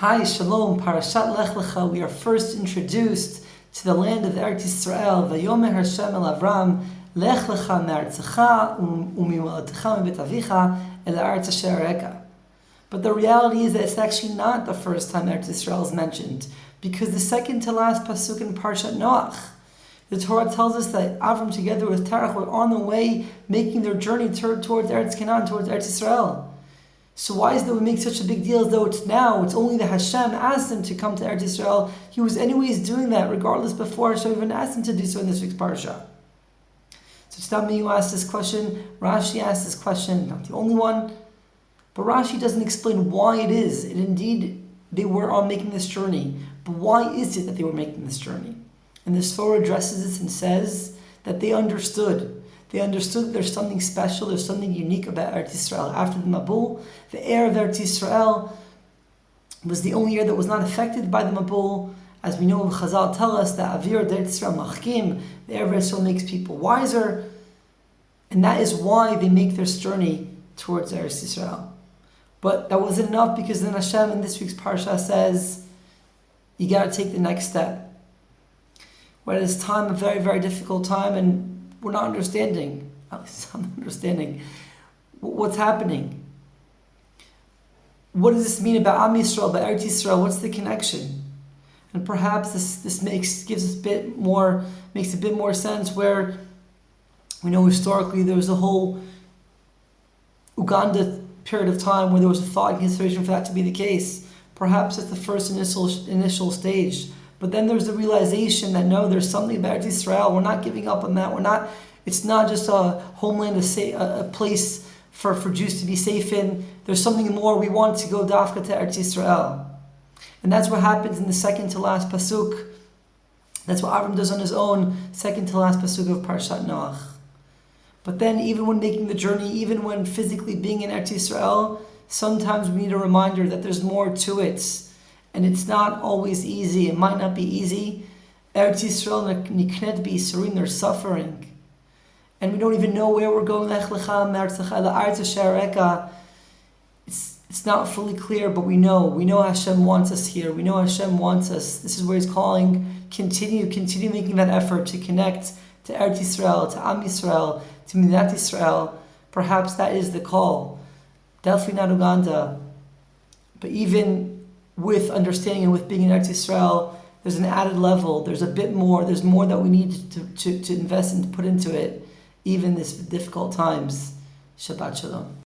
Hi, Shalom, Parashat Lech Lecha. We are first introduced to the land of Eretz Yisrael. Vayomer Hashem el Avram, Lech Lecha me'artzecha u'mimolatecha mibet avicha el Eretz asher But the reality is that it's actually not the first time Eretz Yisrael is mentioned, because the second to last pasuk in Parshat Noach, the Torah tells us that Avram together with Terach were on the way making their journey towards Eretz Canaan, towards Eretz Yisrael. So why is that we make such a big deal as though it's now, it's only that Hashem asked him to come to Eretz Yisrael. He was anyways doing that regardless before Hashem even asked him to do so in this week's parsha. So not me who asked this question. Rashi asked this question, not the only one. But Rashi doesn't explain why it is. And indeed, they were on making this journey. But why is it that they were making this journey? And the Sforno addresses this and says that they understood they understood that there's something special, there's something unique about Eretz Yisrael. After the Mabul, the air of Eretz Yisrael was the only air that was not affected by the Mabul. As we know, Chazal tell us that Avir Eretz Yisrael Machkim, the air of Eretz Yisrael makes people wiser. And that is why they make their journey towards Eretz Yisrael. But that wasn't enough because then Hashem in this week's Parsha says, you got to take the next step. We're time, a very, very difficult time, and we're not understanding. At least I'm understanding what's happening. What does this mean about Am Yisrael, about Eretz Yisrael? What's the connection? And perhaps this, this makes gives us a bit more makes a bit more sense where we know historically there was a whole Uganda period of time where there was a thought and consideration for that to be the case. Perhaps at the first initial initial stage but then there's the realization that no, there's something about Israel. We're not giving up on that. We're not. It's not just a homeland, a, sa- a place for, for Jews to be safe in. There's something more. We want to go dafka to Eretz Israel, and that's what happens in the second to last pasuk. That's what Avram does on his own, second to last pasuk of Parshat Noach. But then, even when making the journey, even when physically being in Eretz Israel, sometimes we need a reminder that there's more to it and it's not always easy. It might not be easy. Eretz Yisrael niknet b'yissurin, they're suffering. And we don't even know where we're going. It's, it's not fully clear, but we know. We know Hashem wants us here. We know Hashem wants us. This is where He's calling. Continue, continue making that effort to connect to Eretz Yisrael, to Am Yisrael, to Medinat Yisrael. Perhaps that is the call. Definitely not Uganda. But even with understanding and with being in Eretz Yisrael, there's an added level. There's a bit more. There's more that we need to, to, to invest and put into it, even in these difficult times. Shabbat Shalom.